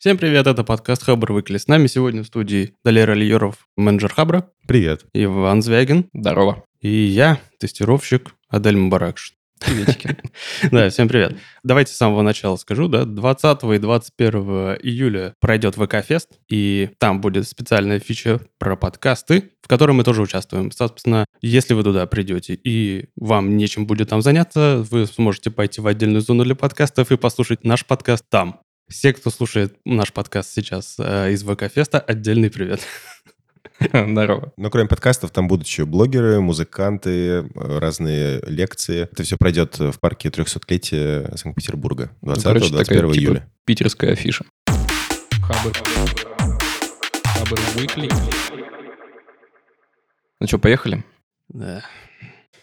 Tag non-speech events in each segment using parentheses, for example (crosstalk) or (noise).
Всем привет, это подкаст Хабр Выкли. С нами сегодня в студии Далер Алиеров, менеджер Хабра. Привет. Иван Звягин. Здорово. И я, тестировщик Адель Мубаракш. Приветики. (laughs) Да, всем привет. Давайте с самого начала скажу, да, 20 и 21 июля пройдет ВК-фест, и там будет специальная фича про подкасты, в которой мы тоже участвуем. Собственно, если вы туда придете и вам нечем будет там заняться, вы сможете пойти в отдельную зону для подкастов и послушать наш подкаст там. Все, кто слушает наш подкаст сейчас э, из ВК-феста, отдельный привет. (laughs) Здорово. Но кроме подкастов, там будут еще блогеры, музыканты, разные лекции. Это все пройдет в парке 300-летия Санкт-Петербурга 20-21 Ну, типа, июля. питерская афиша. Хабр. Хабр Weekly. Ну что, поехали? Да.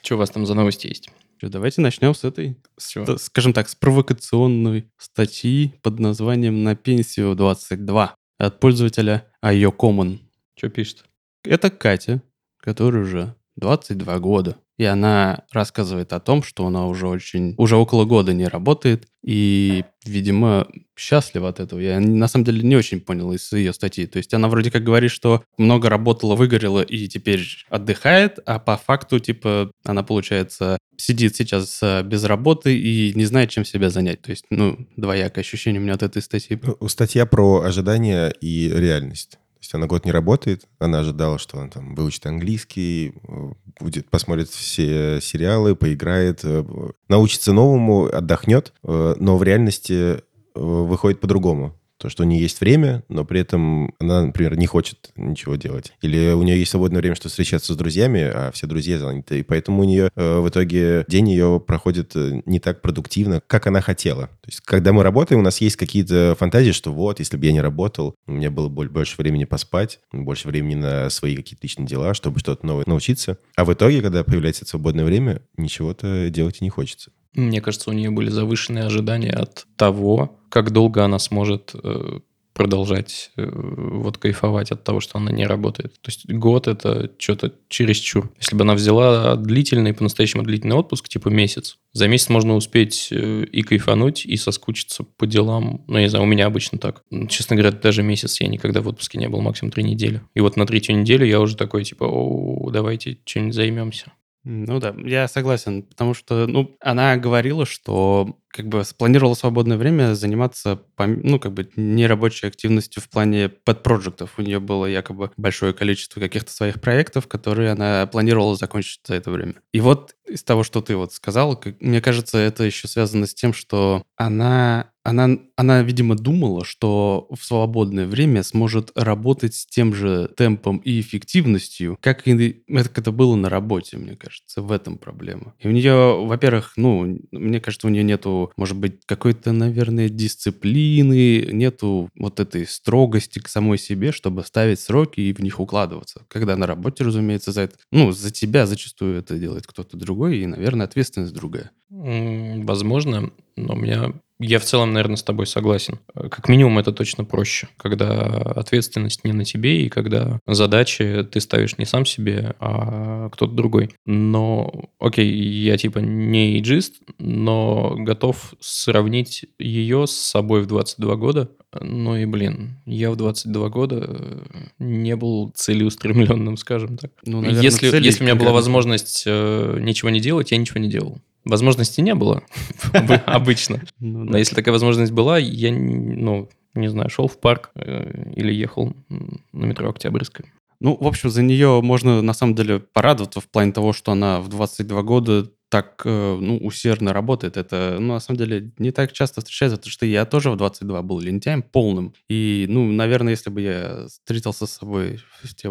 Что у вас там за новости есть? Чё, давайте начнем с этой, С чего? т- скажем так, с провокационной статьи под названием «На пенсию 22» от пользователя IOCommon. Что пишет? Это Катя, которой уже 22 года. И она рассказывает о том, что она уже очень, уже около года не работает и, видимо, счастлива от этого. Я на самом деле не очень понял из ее статьи. То есть она вроде как говорит, что много работала, выгорела и теперь отдыхает, а по факту, типа, она, получается, сидит сейчас э, без работы и не знает, чем себя занять. То есть, ну, двоякое ощущение у меня от этой статьи. Ну, Статья про ожидания и реальность. Есть она год не работает, она ожидала, что она там выучит английский, э, будет, посмотрит все сериалы, поиграет, э, научится новому, отдохнет, э, но в реальности выходит по-другому. То, что у нее есть время, но при этом она, например, не хочет ничего делать. Или у нее есть свободное время, чтобы встречаться с друзьями, а все друзья заняты. И поэтому у нее э, в итоге день ее проходит э, не так продуктивно, как она хотела. То есть, когда мы работаем, у нас есть какие-то фантазии, что вот, если бы я не работал, у меня было бы больше времени поспать, больше времени на свои какие-то личные дела, чтобы что-то новое научиться. А в итоге, когда появляется свободное время, ничего-то делать и не хочется. Мне кажется, у нее были завышенные ожидания от того, как долго она сможет э, продолжать э, вот кайфовать от того, что она не работает. То есть год это что-то чересчур. Если бы она взяла длительный, по-настоящему длительный отпуск, типа месяц, за месяц можно успеть э, и кайфануть, и соскучиться по делам. Ну, я не знаю, у меня обычно так. Честно говоря, даже месяц я никогда в отпуске не был, максимум три недели. И вот на третью неделю я уже такой, типа, о, давайте что-нибудь займемся. Ну да, я согласен, потому что, ну, она говорила, что как бы спланировала свободное время заниматься, ну, как бы нерабочей активностью в плане подпроектов. У нее было якобы большое количество каких-то своих проектов, которые она планировала закончить за это время. И вот из того, что ты вот сказал, мне кажется, это еще связано с тем, что она, она, она, видимо, думала, что в свободное время сможет работать с тем же темпом и эффективностью, как и как это было на работе, мне кажется. В этом проблема. И у нее, во-первых, ну, мне кажется, у нее нету, может быть, какой-то, наверное, дисциплины, нету вот этой строгости к самой себе, чтобы ставить сроки и в них укладываться. Когда на работе, разумеется, за это, ну, за тебя зачастую это делает кто-то другой, и, наверное, ответственность другая. Возможно, но у меня... Я в целом, наверное, с тобой согласен. Э, Как минимум, это точно проще, когда ответственность не на тебе, и когда задачи ты ставишь не сам себе, а кто-то другой. Но, окей, я типа не эйджист, но готов сравнить ее с собой в 22 года. Ну и, блин, я в 22 года э, не был целеустремленным, (laughs) скажем так. Ну, наверное, если, цели если у меня была возможность э, ничего не делать, я ничего не делал. Возможности не было (laughs) обы- (laughs) обычно. Ну, Но если такая возможность была, я, ну, не знаю, шел в парк э, или ехал на метро Октябрьская. Ну, в общем, за нее можно на самом деле порадоваться в плане того, что она в 22 года так э, ну, усердно работает. Это, ну, на самом деле, не так часто встречается, потому что я тоже в 22 был лентяем полным. И, ну, наверное, если бы я встретился с собой в те-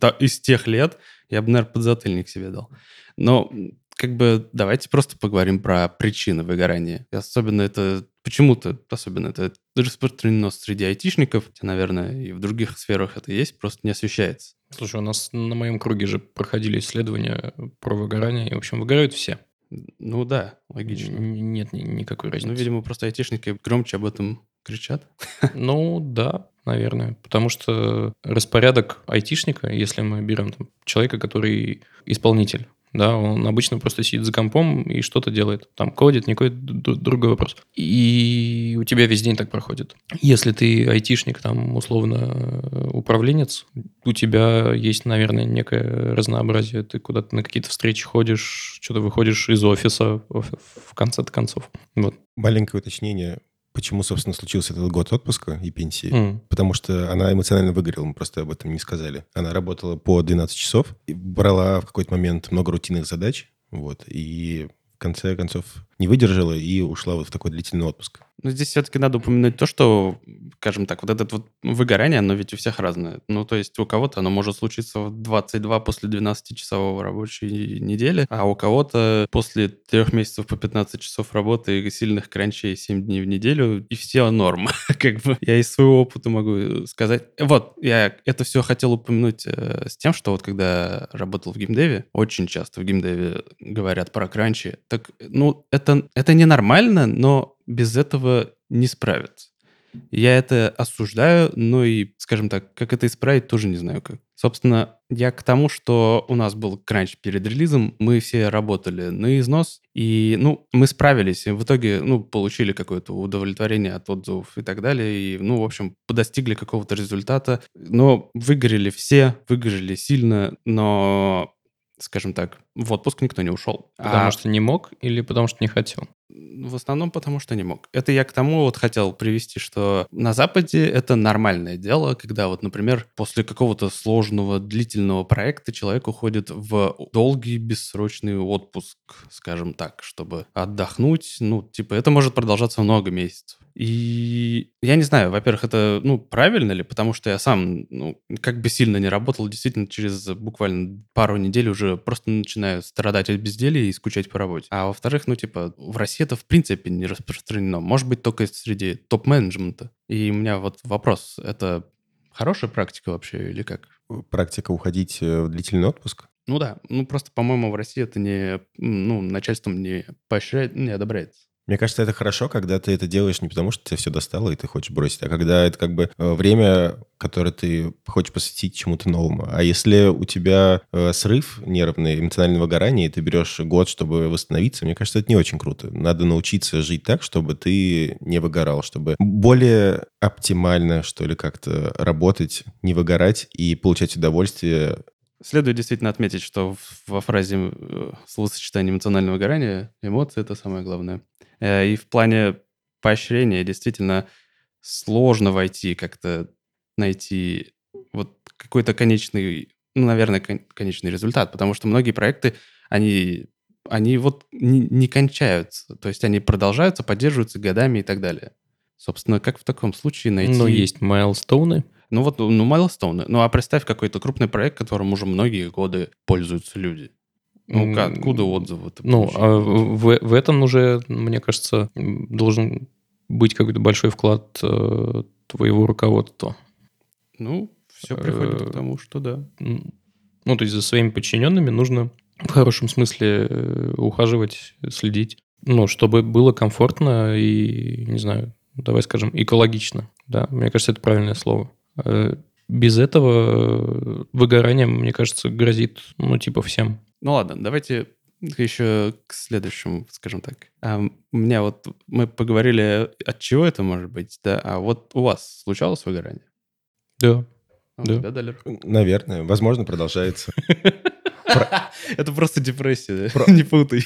та- из тех лет, я бы, наверное, подзатыльник себе дал. Но как бы давайте просто поговорим про причины выгорания. И особенно это почему-то, особенно это распространено среди айтишников, наверное, и в других сферах это есть, просто не освещается. Слушай, у нас на моем круге же проходили исследования про выгорание, и, в общем, выгорают все. Ну да, логично. Н- Нет ни- никакой разницы. Ну, видимо, просто айтишники громче об этом кричат. (laughs) Ну, да, наверное. Потому что распорядок айтишника, если мы берем там, человека, который исполнитель, да, он обычно просто сидит за компом и что-то делает. Там кодит, не кодит, другой вопрос. И у тебя весь день так проходит. Если ты айтишник, там, условно, управленец, у тебя есть, наверное, некое разнообразие. Ты куда-то на какие-то встречи ходишь, что-то выходишь из офиса в конце концов. Вот. Маленькое уточнение. Почему, собственно, случился этот год отпуска и пенсии? Mm. Потому что она эмоционально выгорела, мы просто об этом не сказали. Она работала по 12 часов, брала в какой-то момент много рутинных задач, вот, и в конце концов не выдержала и ушла вот в такой длительный отпуск. Но здесь все-таки надо упомянуть то, что, скажем так, вот это вот выгорание, оно ведь у всех разное. Ну, то есть у кого-то оно может случиться в 22 после 12-часового рабочей недели, а у кого-то после трех месяцев по 15 часов работы и сильных кранчей 7 дней в неделю, и все норм. (laughs) как бы я из своего опыта могу сказать. Вот, я это все хотел упомянуть э, с тем, что вот когда работал в геймдеве, очень часто в геймдеве говорят про кранчи. Так, ну, это, это ненормально, но без этого не справятся. Я это осуждаю, но и, скажем так, как это исправить, тоже не знаю как. Собственно, я к тому, что у нас был кранч перед релизом, мы все работали на износ, и, ну, мы справились, и в итоге, ну, получили какое-то удовлетворение от отзывов и так далее, и, ну, в общем, достигли какого-то результата, но выгорели все, выгорели сильно, но скажем так, в отпуск никто не ушел. Потому а... что не мог или потому что не хотел? В основном потому что не мог. Это я к тому вот хотел привести, что на Западе это нормальное дело, когда вот, например, после какого-то сложного, длительного проекта человек уходит в долгий бессрочный отпуск, скажем так, чтобы отдохнуть. Ну, типа, это может продолжаться много месяцев. И я не знаю, во-первых, это, ну, правильно ли, потому что я сам, ну, как бы сильно не работал, действительно, через буквально пару недель уже просто начинаю страдать от безделия и скучать по работе. А во-вторых, ну, типа, в России это в принципе не распространено. Может быть, только среди топ-менеджмента. И у меня вот вопрос, это хорошая практика вообще или как? Практика уходить э, в длительный отпуск? Ну да, ну просто, по-моему, в России это не, ну, начальством не поощряет, не одобряется. Мне кажется, это хорошо, когда ты это делаешь не потому, что тебя все достало, и ты хочешь бросить, а когда это как бы э, время, которое ты хочешь посвятить чему-то новому. А если у тебя э, срыв нервный, эмоциональное выгорание, и ты берешь год, чтобы восстановиться, мне кажется, это не очень круто. Надо научиться жить так, чтобы ты не выгорал, чтобы более оптимально, что ли, как-то работать, не выгорать и получать удовольствие Следует действительно отметить, что во фразе э, словосочетания эмоционального выгорания эмоции — это самое главное. Э, и в плане поощрения действительно сложно войти, как-то найти вот какой-то конечный, ну, наверное, конечный результат, потому что многие проекты, они, они вот не, не кончаются, то есть они продолжаются, поддерживаются годами и так далее. Собственно, как в таком случае найти... Но есть майлстоуны. Ну вот, ну, майлстоуны. Ну, а представь какой-то крупный проект, которым уже многие годы пользуются люди. Ну, как, откуда отзывы? Ну, а в, в этом уже, мне кажется, должен быть какой-то большой вклад э, твоего руководства. Ну, все приходит к э, тому, что да. Ну, то есть за своими подчиненными нужно в хорошем смысле э, ухаживать, следить. Ну, чтобы было комфортно и, не знаю, давай скажем, экологично. Да, мне кажется, это правильное слово. Э, без этого выгоранием, мне кажется, грозит, ну, типа всем. Ну ладно, давайте еще к следующему, скажем так. А, у меня вот, мы поговорили, от чего это может быть, да, а вот у вас случалось выгорание? Да. А да. Тебя, Далер? Наверное. Возможно, продолжается. (laughs) Это просто депрессия, (laughs) не путай.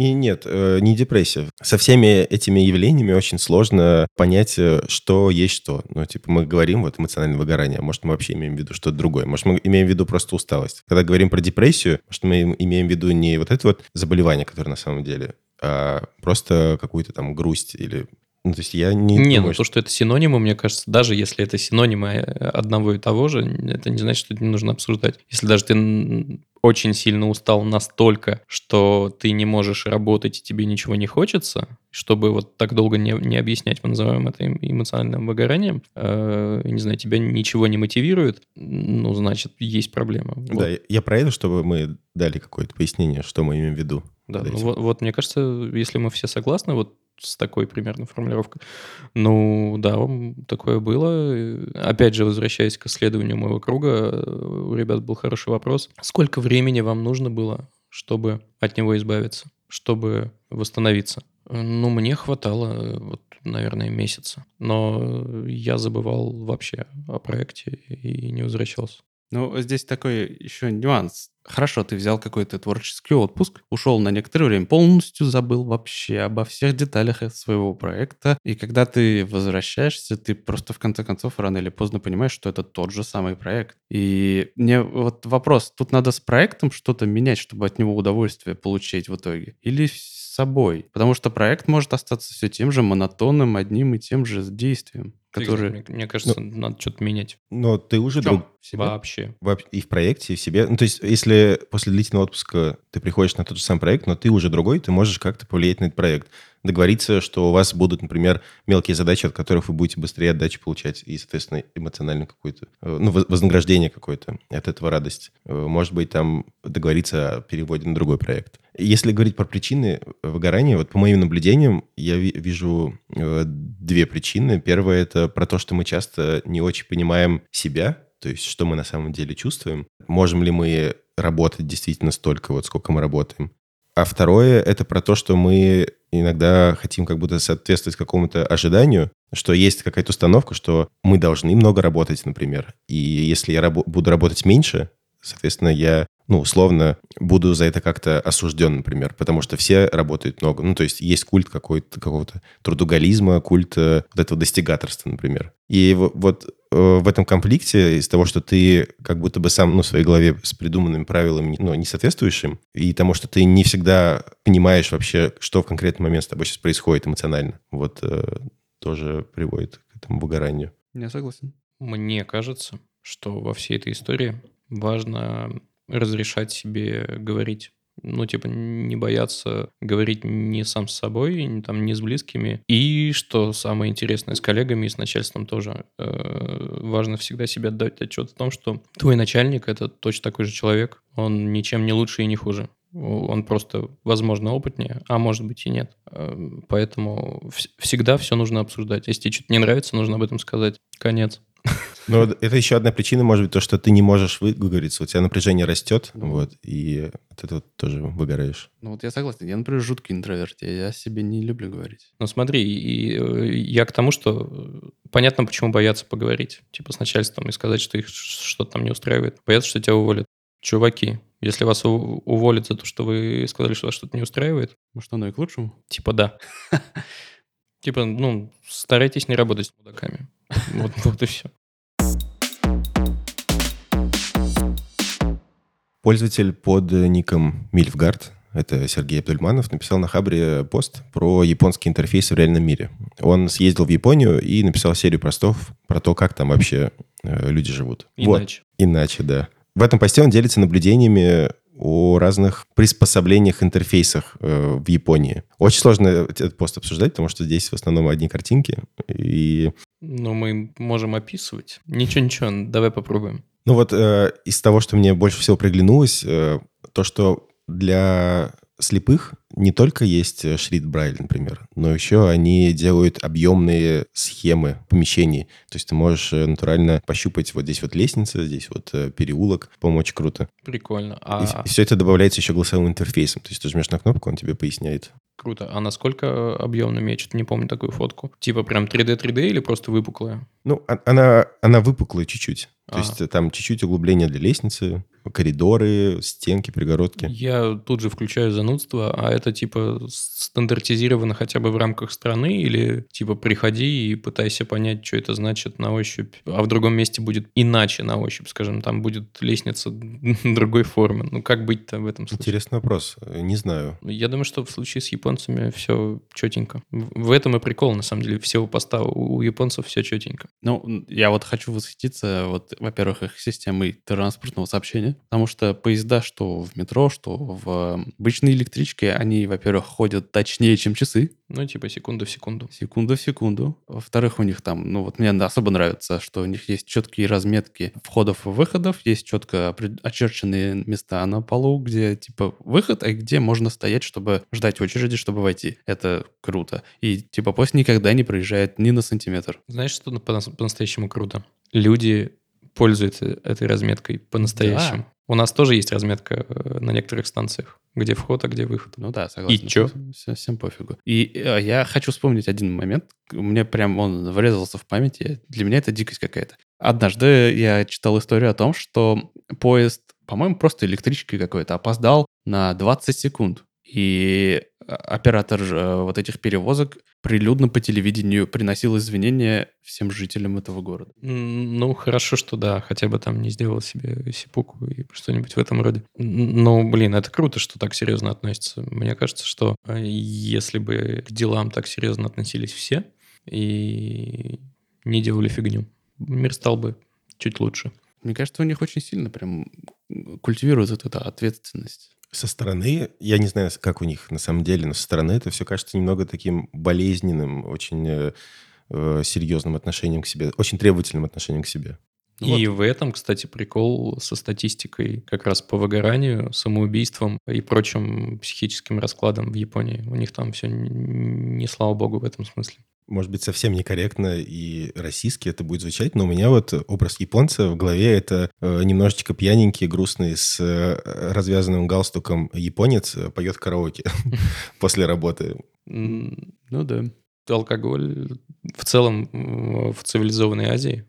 Не, нет, э, не депрессия. Со всеми этими явлениями очень сложно понять, э, что есть что. Ну, типа, мы говорим вот эмоциональное выгорание, может, мы вообще имеем в виду что-то другое. Может, мы имеем в виду просто усталость. Когда говорим про депрессию, может, мы имеем в виду не вот это вот заболевание, которое на самом деле, а просто какую-то там грусть или ну, то есть я не... Не, думаю, ну то, что это синонимы, мне кажется, даже если это синонимы э, одного и того же, это не значит, что это не нужно обсуждать. Если даже ты очень сильно устал настолько, что ты не можешь работать и тебе ничего не хочется, чтобы вот так долго не, не объяснять, мы называем это эмоциональным выгоранием, э, не знаю, тебя ничего не мотивирует, ну, значит, есть проблема. Да, вот. я, я про это, чтобы мы дали какое-то пояснение, что мы имеем в виду. Да, ну вот, вот мне кажется, если мы все согласны, вот с такой примерно формулировкой. Ну, да, такое было. Опять же, возвращаясь к исследованию моего круга, у ребят был хороший вопрос. Сколько времени вам нужно было, чтобы от него избавиться, чтобы восстановиться. Ну, мне хватало, вот, наверное, месяца. Но я забывал вообще о проекте и не возвращался. Ну, здесь такой еще нюанс. Хорошо, ты взял какой-то творческий отпуск, ушел на некоторое время, полностью забыл вообще обо всех деталях своего проекта. И когда ты возвращаешься, ты просто в конце концов рано или поздно понимаешь, что это тот же самый проект. И мне вот вопрос, тут надо с проектом что-то менять, чтобы от него удовольствие получить в итоге? Или с собой? Потому что проект может остаться все тем же монотонным, одним и тем же действием. Который... Мне, мне кажется, ну, надо что-то менять. Но ты уже друг... Вообще. И в проекте, и в себе. Ну, то есть, если после длительного отпуска ты приходишь на тот же самый проект, но ты уже другой, ты можешь как-то повлиять на этот проект договориться, что у вас будут, например, мелкие задачи, от которых вы будете быстрее отдачи получать и, соответственно, эмоционально какое-то, э, ну, вознаграждение какое-то от этого радость. Э, может быть, там договориться о переводе на другой проект. Если говорить про причины выгорания, вот по моим наблюдениям я вижу э, две причины. Первая — это про то, что мы часто не очень понимаем себя, то есть что мы на самом деле чувствуем. Можем ли мы работать действительно столько, вот сколько мы работаем. А второе — это про то, что мы иногда хотим как будто соответствовать какому-то ожиданию, что есть какая-то установка, что мы должны много работать, например. И если я раб- буду работать меньше, соответственно, я, ну, условно, буду за это как-то осужден, например, потому что все работают много. Ну, то есть есть культ какой-то, какого-то трудоголизма, культ э, вот этого достигаторства, например. И вот э, в этом конфликте из того, что ты как будто бы сам, ну, в своей голове с придуманными правилами, ну, не соответствуешь им, и тому, что ты не всегда понимаешь вообще, что в конкретный момент с тобой сейчас происходит эмоционально, вот э, тоже приводит к этому выгоранию. Я согласен. Мне кажется, что во всей этой истории важно разрешать себе говорить. Ну, типа, не бояться говорить не сам с собой, не, там, не с близкими. И, что самое интересное, с коллегами и с начальством тоже. Э, важно всегда себе отдать отчет о том, что твой начальник — это точно такой же человек. Он ничем не лучше и не хуже. Он просто, возможно, опытнее, а может быть и нет. Э, поэтому всегда все нужно обсуждать. Если тебе что-то не нравится, нужно об этом сказать. Конец. (laughs) Ну, это еще одна причина, может быть, то, что ты не можешь выговориться, у тебя напряжение растет, вот, и от этого тоже выгораешь. Ну, вот я согласен. Я, например, жуткий интроверт, я о себе не люблю говорить. Ну, смотри, и, э, я к тому, что э, понятно, почему боятся поговорить, типа, с начальством и сказать, что их что-то там не устраивает. Боятся, что тебя уволят. Чуваки, если вас уволят за то, что вы сказали, что вас что-то не устраивает... Может, оно и к лучшему? Типа, да. (laughs) Типа, ну, старайтесь не работать с мудаками. (laughs) Вот, вот и все. Пользователь под ником Мильфгард, это Сергей Абдульманов, написал на Хабре пост про японский интерфейс в реальном мире. Он съездил в Японию и написал серию постов про то, как там вообще э, люди живут. Иначе. Вот. Иначе, да. В этом посте он делится наблюдениями о разных приспособлениях, интерфейсах э, в Японии. Очень сложно этот пост обсуждать, потому что здесь в основном одни картинки. И... Ну, мы можем описывать. Ничего-ничего, давай попробуем. Ну вот э, из того, что мне больше всего приглянулось, э, то, что для слепых не только есть э, шрифт Брайль, например, но еще они делают объемные схемы помещений. То есть ты можешь э, натурально пощупать вот здесь вот лестница, здесь вот э, переулок. По-моему, очень круто. Прикольно. А... И, и все это добавляется еще голосовым интерфейсом. То есть ты жмешь на кнопку, он тебе поясняет. Круто. А насколько объемными? Я что-то не помню такую фотку. Типа прям 3D-3D или просто выпуклая? Ну, а, она, она выпуклая чуть-чуть. То а. есть там чуть-чуть углубление для лестницы, коридоры, стенки, перегородки. Я тут же включаю занудство, а это типа стандартизировано хотя бы в рамках страны или типа приходи и пытайся понять, что это значит на ощупь, а в другом месте будет иначе на ощупь, скажем, там будет лестница (laughs) другой формы. Ну как быть-то в этом случае? Интересный вопрос, не знаю. Я думаю, что в случае с японцами все четенько. В этом и прикол, на самом деле, всего поста у японцев все четенько. Ну, я вот хочу восхититься, вот, во-первых, их системой транспортного сообщения, потому что поезда, что в метро, что в обычной электричке, они, во-первых, ходят точнее, чем часы. Ну, типа секунду в секунду. Секунду в секунду. Во-вторых, у них там, ну вот мне особо нравится, что у них есть четкие разметки входов и выходов, есть четко очерченные места на полу, где типа выход, а где можно стоять, чтобы ждать очереди, чтобы войти. Это круто. И типа поезд никогда не проезжает ни на сантиметр. Знаешь, что по-настоящему круто? Люди пользуется этой разметкой по-настоящему. Да. У нас тоже есть разметка э, на некоторых станциях, где вход, а где выход. Ну да, согласен. И чё? Всем, всем пофигу. И э, я хочу вспомнить один момент. Мне прям он врезался в памяти. Для меня это дикость какая-то. Однажды я читал историю о том, что поезд, по-моему, просто электричкой какой-то, опоздал на 20 секунд. И оператор э, вот этих перевозок прилюдно по телевидению приносил извинения всем жителям этого города. Ну, хорошо, что да, хотя бы там не сделал себе сипуку и что-нибудь в этом роде. Н- Ну, блин, это круто, что так серьезно относится. Мне кажется, что э, если бы к делам так серьезно относились все и не делали фигню, мир стал бы чуть лучше. Мне кажется, у них очень сильно прям культивируется вот эта ответственность. Со стороны, я не знаю, как у них на самом деле, но со стороны это все кажется немного таким болезненным, очень э, э, серьезным отношением к себе, очень требовательным отношением к себе. Ну и в этом, кстати, прикол со статистикой как раз по выгоранию, самоубийствам и прочим психическим раскладам в Японии. У них там все не слава богу в этом смысле. Может быть, совсем некорректно и российски это будет звучать, но у меня вот образ японца в голове это э, немножечко пьяненький, грустный, с э, развязанным галстуком японец э, поет караоке (laughs) после работы. Ну да. Алкоголь в целом в цивилизованной Азии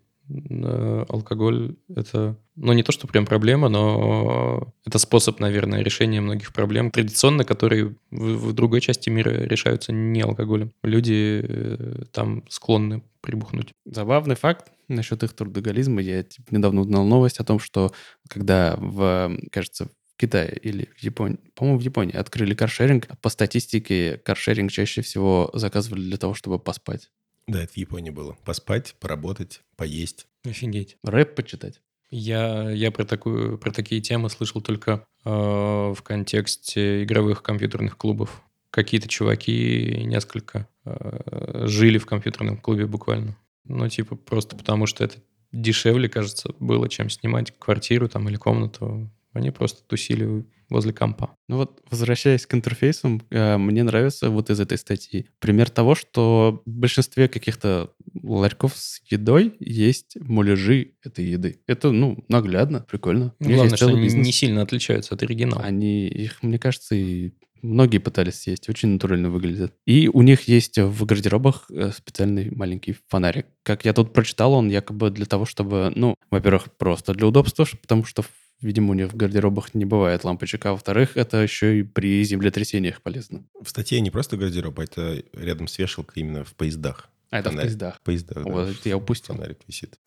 алкоголь это, ну не то, что прям проблема, но это способ, наверное, решения многих проблем традиционно, которые в, в другой части мира решаются не алкоголем. Люди э, там склонны прибухнуть. Забавный факт насчет их трудоголизма. Я типа, недавно узнал новость о том, что когда в, кажется, Китае или в Японии, по-моему, в Японии открыли каршеринг, по статистике каршеринг чаще всего заказывали для того, чтобы поспать. Да, это в Японии было. Поспать, поработать, поесть. Офигеть. Рэп почитать. Я, я про, такую, про такие темы слышал только э, в контексте игровых компьютерных клубов. Какие-то чуваки несколько э, жили в компьютерном клубе буквально. Ну, типа, просто потому что это дешевле, кажется, было, чем снимать квартиру там или комнату. Они просто тусили возле компа. Ну вот, возвращаясь к интерфейсам, э, мне нравится вот из этой статьи пример того, что в большинстве каких-то ларьков с едой есть муляжи этой еды. Это, ну, наглядно, прикольно. У них Главное, что они бизнес. не сильно отличаются от оригинала. Они, их, мне кажется, и многие пытались съесть, очень натурально выглядят. И у них есть в гардеробах э, специальный маленький фонарик. Как я тут прочитал, он якобы для того, чтобы, ну, во-первых, просто для удобства, потому что, видимо, у них в гардеробах не бывает лампочек, а во-вторых, это еще и при землетрясениях полезно. В статье не просто гардероб, а это рядом с вешалкой именно в поездах. А это в Фонарик. поездах. В поездах, да. Вот, я упустил. Фонарик висит.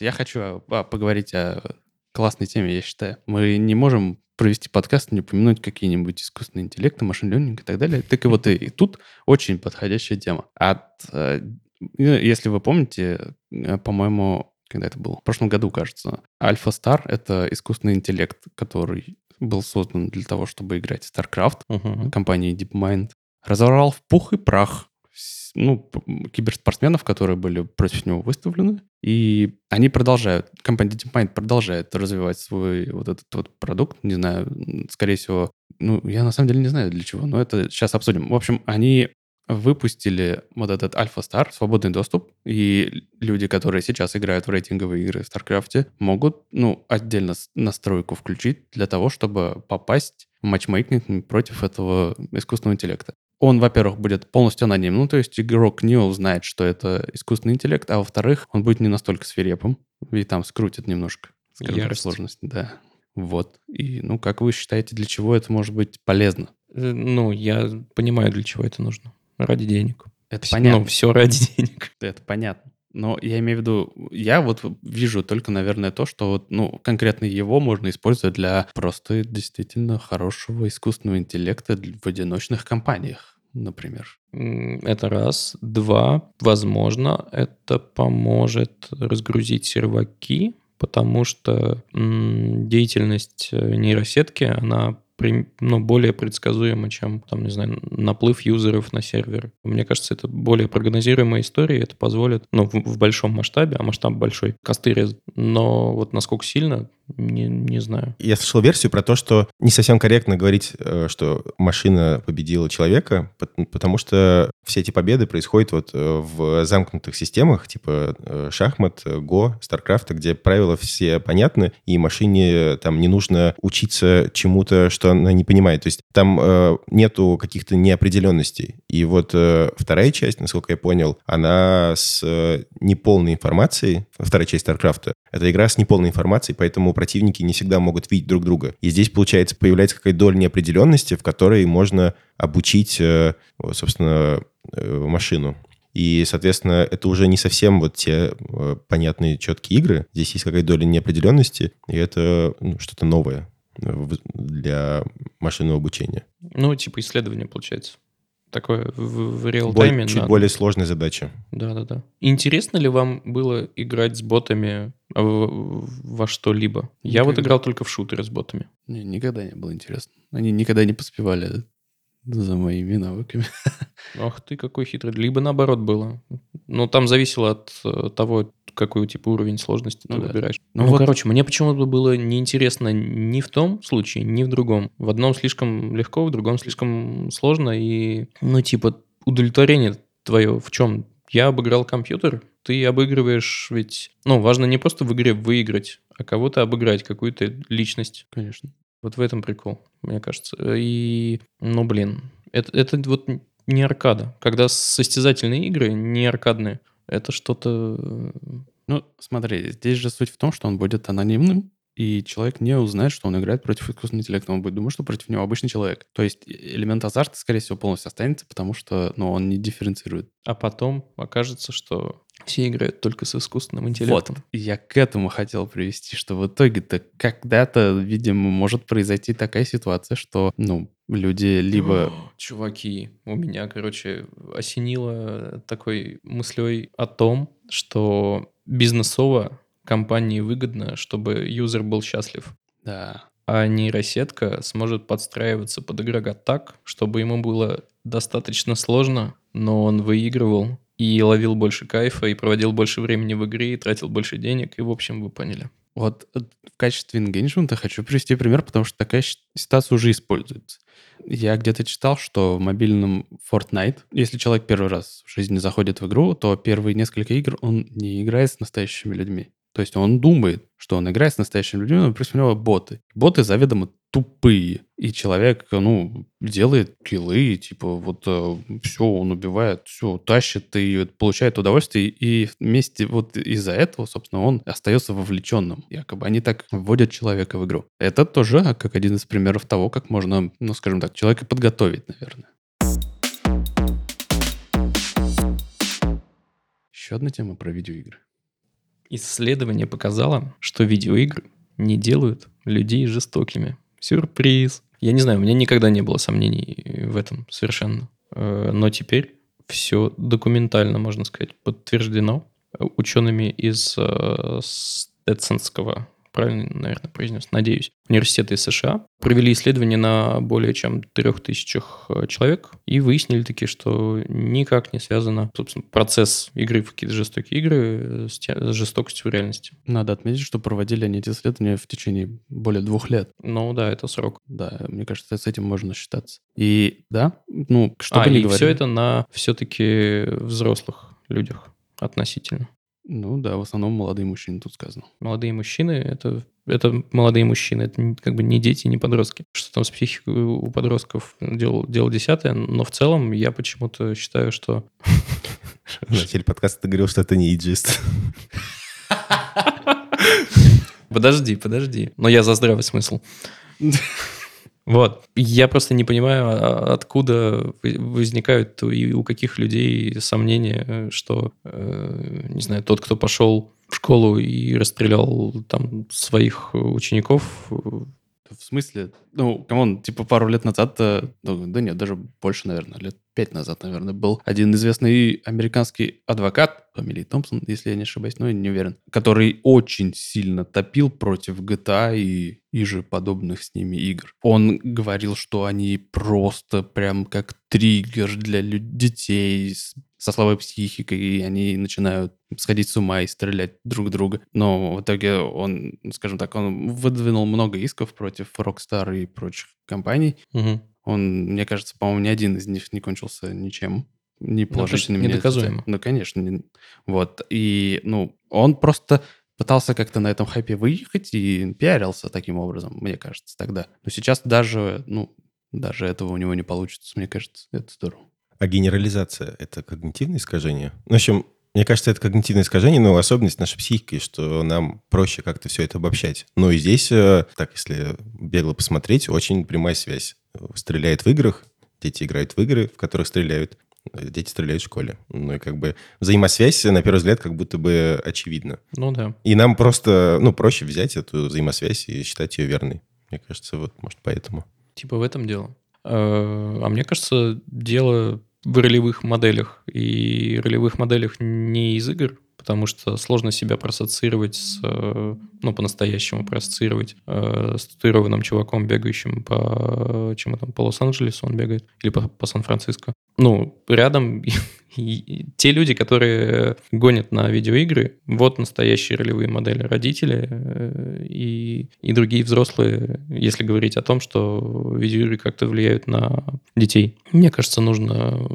Я хочу а, а, поговорить о классной теме, я считаю. Мы не можем провести подкаст, не упомянуть какие-нибудь искусственные интеллекты, машин ленинг и так далее. Так и вот и, и тут очень подходящая тема. От, э, если вы помните, э, по-моему, когда это было? В прошлом году, кажется. Альфа Стар — это искусственный интеллект, который был создан для того, чтобы играть в StarCraft Мгм. компании DeepMind. Разорвал в пух и прах ну, киберспортсменов, которые были против него выставлены. И они продолжают, компания DeepMind продолжает развивать свой вот этот вот продукт. Не знаю, скорее всего, ну, я на самом деле не знаю для чего, но это сейчас обсудим. В общем, они выпустили вот этот Альфа Стар, свободный доступ, и люди, которые сейчас играют в рейтинговые игры в StarCraft, могут, ну, отдельно настройку включить для того, чтобы попасть в матчмейкинг против этого искусственного интеллекта. Он, во-первых, будет полностью анонимным, ну, то есть игрок не узнает, что это искусственный интеллект, а во-вторых, он будет не настолько свирепым, и там скрутит немножко, скажем так, сложность, да. Вот. И, ну, как вы считаете, для чего это может быть полезно? Э, Ну, я понимаю, для чего это нужно. Ради денег. Это понятно. Ну, все ради денег. (laughs) Это понятно. Но я имею в виду, я вот вижу только, наверное, то, что вот, ну, конкретно его можно использовать для просто действительно хорошего искусственного интеллекта в одиночных компаниях, например. Это раз. Два. Возможно, это поможет разгрузить серваки, потому что м, деятельность э, нейросетки, она ну, более предсказуема, чем, там, не знаю, наплыв юзеров на сервер. Мне кажется, это более прогнозируемая история, это позволит, ну, в, в большом масштабе, а масштаб большой, костырь. Но вот насколько сильно, Не, не знаю. Я слышал версию про то, что не совсем корректно говорить, э, что машина победила человека, пот- потому что все эти победы происходят вот э, в замкнутых системах, типа э, шахмат, го, старкрафта, где правила все понятны, и машине там не нужно учиться чему-то, что она не понимает. То есть там нету каких-то неопределенностей. И вот вторая часть, насколько я понял, она с неполной информацией, вторая часть StarCraft, это игра с неполной информацией, поэтому противники не всегда могут видеть друг друга. И здесь, получается, появляется какая-то доля неопределенности, в которой можно обучить, э, собственно, э, машину. И, соответственно, это уже не совсем вот те э, понятные, четкие игры. Здесь есть какая-то доля неопределенности, и это ну, что-то новое для машинного обучения. Ну, типа исследование, получается. Такое в, в Боль- реал-тайме. чуть надо. более сложная задача. Да-да-да. Интересно ли вам было играть с ботами во что-либо? Я вот играл только в шутеры с ботами. Не, никогда не было интересно. Они никогда не поспевали за моими навыками. (laughs) Ах ты, какой хитрый. Либо наоборот было. Ну, там зависело от э, того, какой типа уровень сложности Ну ты да. выбираешь. Ну Ну, вот- короче, мне почему-то было неинтересно ни в том случае, ни в другом. В одном слишком легко, в другом слишком сложно. И, ну, типа, удовлетворение твое в чем? Я обыграл компьютер, ты обыгрываешь ведь... Ну, важно не просто в игре выиграть, а кого-то обыграть, какую-то личность. Конечно. Вот в этом прикол, мне кажется. И, ну, блин, это, это вот не аркада. Когда состязательные игры не аркадные, это что-то... э, Ну, смотри, здесь же суть в том, что он будет анонимным, и человек не узнает, что он играет против искусственного интеллекта. Он будет думать, что против него обычный человек. То есть э- элемент азарта, скорее всего, полностью останется, потому что ну, он не дифференцирует. А потом окажется, что все играют только с искусственным интеллектом. Вот. Я к этому хотел привести, что в итоге-то когда-то, видимо, может произойти такая ситуация, что, ну, люди либо... (gasps) Чуваки, у меня, короче, осенило такой мыслей о том, что бизнесово компании выгодно, чтобы юзер был счастлив. Да, А нейросетка сможет подстраиваться под игрока так, чтобы ему было достаточно сложно, но он выигрывал и ловил больше кайфа, и проводил больше времени в игре, и тратил больше денег, и, в общем, вы поняли. Вот э, в качестве engagement хочу привести пример, потому что такая ситуация уже используется. Я где-то читал, что в мобильном Fortnite, если человек первый раз в жизни заходит в игру, то первые несколько игр он не играет с настоящими людьми. То есть он думает, что он играет с настоящими людьми, но против него боты. Боты заведомо тупые. И человек, ну, делает киллы, типа, вот все, он убивает, все, тащит и получает удовольствие. И вместе вот из-за этого, собственно, он остается вовлеченным. Якобы они так вводят человека в игру. Это тоже как один из примеров того, как можно, ну, скажем так, человека подготовить, наверное. Еще одна тема про видеоигры. Исследование показало, что видеоигры не делают людей жестокими. Сюрприз. Я не знаю, у меня никогда не было сомнений в этом совершенно. Э, Но теперь все документально, можно сказать, подтверждено учеными из э, Стетсонского, правильно, наверное, произнес, надеюсь, университета из США. Провели исследование на более чем трех тысячах э, человек и выяснили таки, что никак не связано, собственно, процесс игры в какие-то жестокие игры э, с, те- с жестокостью в реальности. Надо отметить, что проводили они эти исследования в течение более двух лет. Ну да, это срок. Да, мне кажется, с этим можно считаться. И да, ну, что а, бы ни и говорили. все это на все-таки взрослых людях относительно. Ну да, в основном молодые мужчины тут сказано. Молодые мужчины это, это молодые мужчины, это как бы не дети, не подростки. Что там с психикой у подростков дело, дело десятое, но в целом я почему-то считаю, что В начале подкаста ты говорил, что это не эйджист. (laughs) Подожди, подожди. Но я за здравый смысл. (laughs) Вот. Я просто не понимаю, а- откуда возникают и у каких людей сомнения, что, э, не знаю, тот, кто пошел в школу и расстрелял там своих учеников, В смысле? Ну, come on, типа пару лет назад, э, ну, да нет, даже больше, наверное, лет пять назад, наверное, был один известный американский адвокат, фамилии Томпсон, если я не ошибаюсь, но я не уверен, который очень сильно топил против GTA и, и же подобных с ними игр. Он говорил, что они просто прям как триггер для детей, со слабой психикой, и они начинают сходить с ума и стрелять друг друга. Но в итоге он, скажем так, он выдвинул много исков против Rockstar и прочих компаний. Мгм. Он, мне кажется, по-моему, ни один из них не кончился ничем. Ни Ну, то есть положительным, ни недоказуемо. Ну, конечно. не- Вот. И, ну, он просто пытался как-то на этом хайпе выехать и пиарился таким образом, мне кажется, тогда. Но сейчас даже, ну, даже этого у него не получится, мне кажется. Это здорово. А генерализация — это когнитивное искажение? В общем, мне кажется, это когнитивное искажение, но особенность нашей психики, что нам проще как-то все это обобщать. Но и здесь, э, так, если бегло посмотреть, очень прямая связь. Стреляет в играх, дети играют в игры, в которых стреляют, дети стреляют в школе. Ну и как бы взаимосвязь, на первый взгляд, как будто бы очевидна. Ну да. И нам просто, ну, проще взять эту взаимосвязь и считать ее верной. Мне кажется, вот, может, поэтому. Типа в этом дело. Э, А мне кажется, дело в ролевых моделях. И ролевых моделях не из игр, потому что сложно себя проассоциировать с, ну, по-настоящему проассоциировать э, с татуированным чуваком, бегающим по, чему там, по Лос-Анджелесу он бегает, или по, по Сан-Франциско. Ну, рядом (laughs) и те люди, которые гонят на видеоигры, вот настоящие ролевые модели родители э, и, и другие взрослые, если говорить о том, что видеоигры как-то влияют на детей. Мне кажется, нужно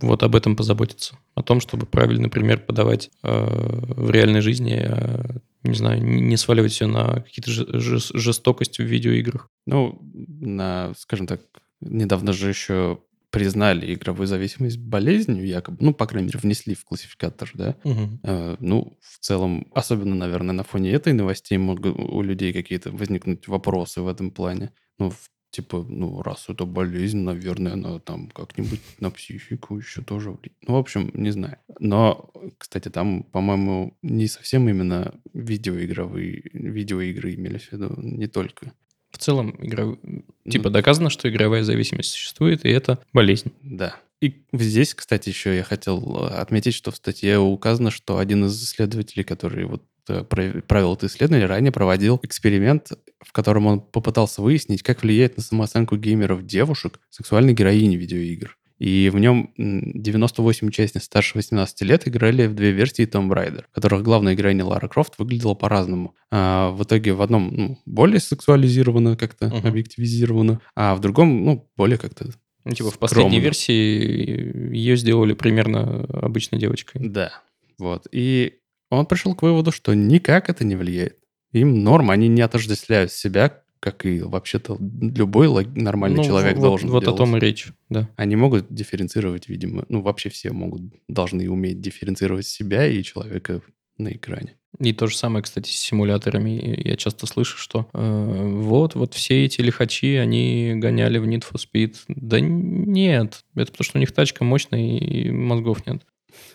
вот об этом позаботиться. О том, чтобы правильный пример подавать э, в реальной жизни, а, не знаю, не сваливать все на какие-то жестокости в видеоиграх. Ну, на, скажем так, недавно же еще признали игровую зависимость болезнью, якобы, ну, по крайней мере, внесли в классификатор, да. Э, Ну, в целом, особенно, наверное, на фоне этой новостей могут у людей какие-то возникнуть вопросы в этом плане. Ну, в- типа, ну, раз это болезнь, наверное, она там как-нибудь на психику еще тоже влияет. Ну, в общем, не знаю. Но, кстати, там, по-моему, не совсем именно видеоигровые, видеоигры имелись в виду, не только. В целом, игра... Ну, типа доказано, что игровая зависимость существует, и это болезнь. Да. И здесь, кстати, еще я хотел э, отметить, что в статье указано, что один из исследователей, который вот э, про- провел это исследование, ранее проводил эксперимент, в котором он попытался выяснить, как влияет на самооценку геймеров девушек сексуальной героини видеоигр. И в нем м, 98 участниц старше 18 лет играли в две версии Tomb Raider, в которых главная героиня Лара Крофт выглядела по-разному. А, в итоге в одном ну, более сексуализировано как-то, Мгм. объективизировано, а в другом, ну, более как-то Ну, типа в последней Скромно. версии ее сделали примерно обычной девочкой. Да, вот. И он пришел к выводу, что никак это не влияет. Им норм, они не отождествляют себя, как и вообще-то любой нормальный Ну, человек вот, должен Вот делать. о том и речь, да. Они могут дифференцировать, видимо, ну вообще все могут, должны уметь дифференцировать себя и человека на экране. И то же самое, кстати, с симуляторами. Я часто слышу, что э, вот, вот все эти лихачи, они гоняли в Need for Speed. Да нет, это потому что у них тачка мощная и мозгов нет.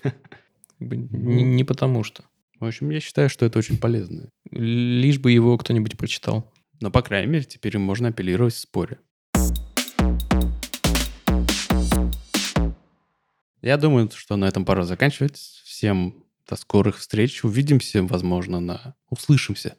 (laughs) Не потому что. В общем, я считаю, что это очень полезно. Лишь бы его кто-нибудь прочитал. Но, по крайней мере, теперь им можно апеллировать в споре. Я думаю, что на этом пора заканчивать. Всем до скорых встреч. Увидимся, возможно, на... Услышимся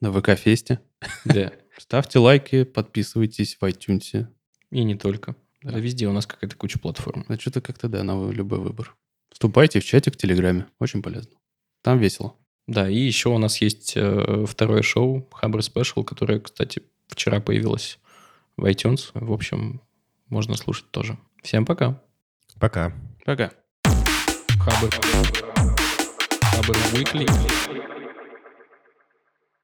на ВК-фесте. Да. (laughs) Ставьте лайки, подписывайтесь в iTunes. И не только. Да. Да везде у нас какая-то куча платформ. Ну, что-то как-то, да, на любой выбор. Вступайте в чатик в Телеграме. Очень полезно. Там весело. Да, и еще у нас есть э, второе шоу Хабр Special, которое, кстати, вчера появилось в iTunes. В общем, можно слушать тоже. Всем пока. Пока. Пока. Хабр. Хабр Weekly.